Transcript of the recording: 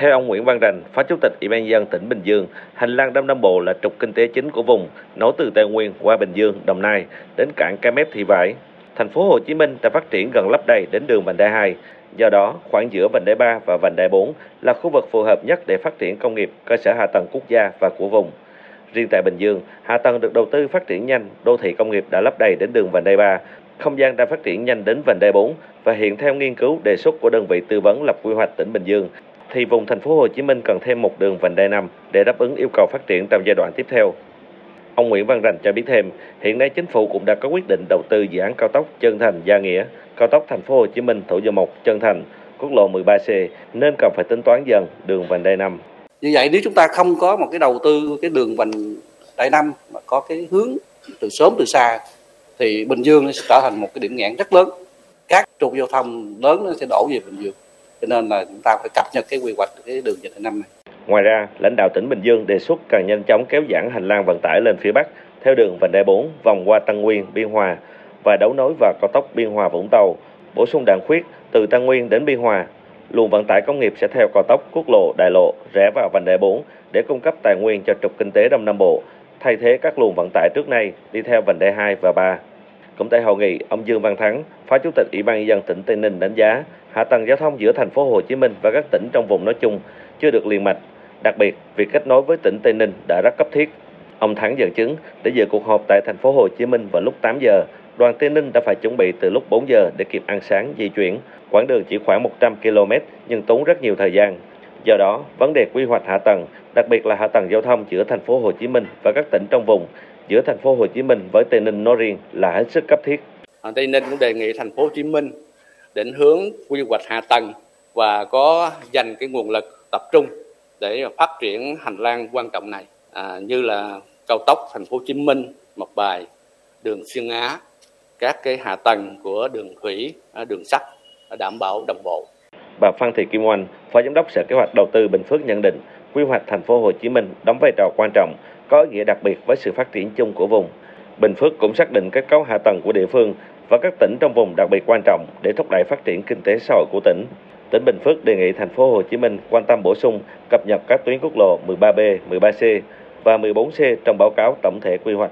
Theo ông Nguyễn Văn Rành, Phó Chủ tịch Ủy ban dân tỉnh Bình Dương, hành lang Đông Nam Bộ là trục kinh tế chính của vùng, nối từ Tây Nguyên qua Bình Dương, Đồng Nai đến cảng Cái Mép Thị Vải. Thành phố Hồ Chí Minh đã phát triển gần lấp đầy đến đường vành đai 2. Do đó, khoảng giữa vành đai 3 và vành đai 4 là khu vực phù hợp nhất để phát triển công nghiệp, cơ sở hạ tầng quốc gia và của vùng. Riêng tại Bình Dương, hạ tầng được đầu tư phát triển nhanh, đô thị công nghiệp đã lấp đầy đến đường vành đai 3, không gian đang phát triển nhanh đến vành đai 4 và hiện theo nghiên cứu đề xuất của đơn vị tư vấn lập quy hoạch tỉnh Bình Dương thì vùng thành phố Hồ Chí Minh cần thêm một đường vành đai 5 để đáp ứng yêu cầu phát triển trong giai đoạn tiếp theo. Ông Nguyễn Văn Rành cho biết thêm, hiện nay chính phủ cũng đã có quyết định đầu tư dự án cao tốc Trân Thành Gia Nghĩa, cao tốc thành phố Hồ Chí Minh Thủ Dầu Một Trân Thành, quốc lộ 13C nên cần phải tính toán dần đường vành đai 5. Như vậy nếu chúng ta không có một cái đầu tư cái đường vành đai 5 mà có cái hướng từ sớm từ xa thì Bình Dương sẽ trở thành một cái điểm nghẽn rất lớn. Các trục giao thông lớn nó sẽ đổ về Bình Dương. Cho nên là chúng ta phải cập nhật cái quy hoạch cái đường vành đai năm này. Ngoài ra, lãnh đạo tỉnh Bình Dương đề xuất cần nhanh chóng kéo giãn hành lang vận tải lên phía Bắc theo đường vành đai 4 vòng qua Tân Nguyên, Biên Hòa và đấu nối vào cao tốc Biên Hòa Vũng Tàu, bổ sung đoạn khuyết từ Tân Nguyên đến Biên Hòa. Luồng vận tải công nghiệp sẽ theo cao tốc, quốc lộ, đại lộ rẽ vào vành đai 4 để cung cấp tài nguyên cho trục kinh tế Đông Nam Bộ, thay thế các luồng vận tải trước nay đi theo vành đai 2 và 3. Cũng tại hội nghị, ông Dương Văn Thắng, Phó Chủ tịch Ủy ban nhân dân tỉnh Tây Ninh đánh giá hạ tầng giao thông giữa thành phố Hồ Chí Minh và các tỉnh trong vùng nói chung chưa được liền mạch. Đặc biệt, việc kết nối với tỉnh Tây Ninh đã rất cấp thiết. Ông Thắng dẫn chứng để dự cuộc họp tại thành phố Hồ Chí Minh vào lúc 8 giờ, đoàn Tây Ninh đã phải chuẩn bị từ lúc 4 giờ để kịp ăn sáng di chuyển. Quãng đường chỉ khoảng 100 km nhưng tốn rất nhiều thời gian. Do đó, vấn đề quy hoạch hạ tầng, đặc biệt là hạ tầng giao thông giữa thành phố Hồ Chí Minh và các tỉnh trong vùng, giữa thành phố Hồ Chí Minh với Tây Ninh nói riêng là hết sức cấp thiết. Tây Ninh cũng đề nghị thành phố Hồ Chí Minh định hướng quy hoạch hạ tầng và có dành cái nguồn lực tập trung để phát triển hành lang quan trọng này à, như là cao tốc thành phố Hồ Chí Minh, Mộc Bài, đường xuyên Á, các cái hạ tầng của đường thủy, à, đường sắt đảm bảo đồng bộ. Bà Phan Thị Kim Oanh, Phó Giám đốc Sở Kế hoạch Đầu tư Bình Phước nhận định, quy hoạch thành phố Hồ Chí Minh đóng vai trò quan trọng, có ý nghĩa đặc biệt với sự phát triển chung của vùng. Bình Phước cũng xác định kết cấu hạ tầng của địa phương và các tỉnh trong vùng đặc biệt quan trọng để thúc đẩy phát triển kinh tế xã hội của tỉnh. Tỉnh Bình Phước đề nghị thành phố Hồ Chí Minh quan tâm bổ sung cập nhật các tuyến quốc lộ 13B, 13C và 14C trong báo cáo tổng thể quy hoạch.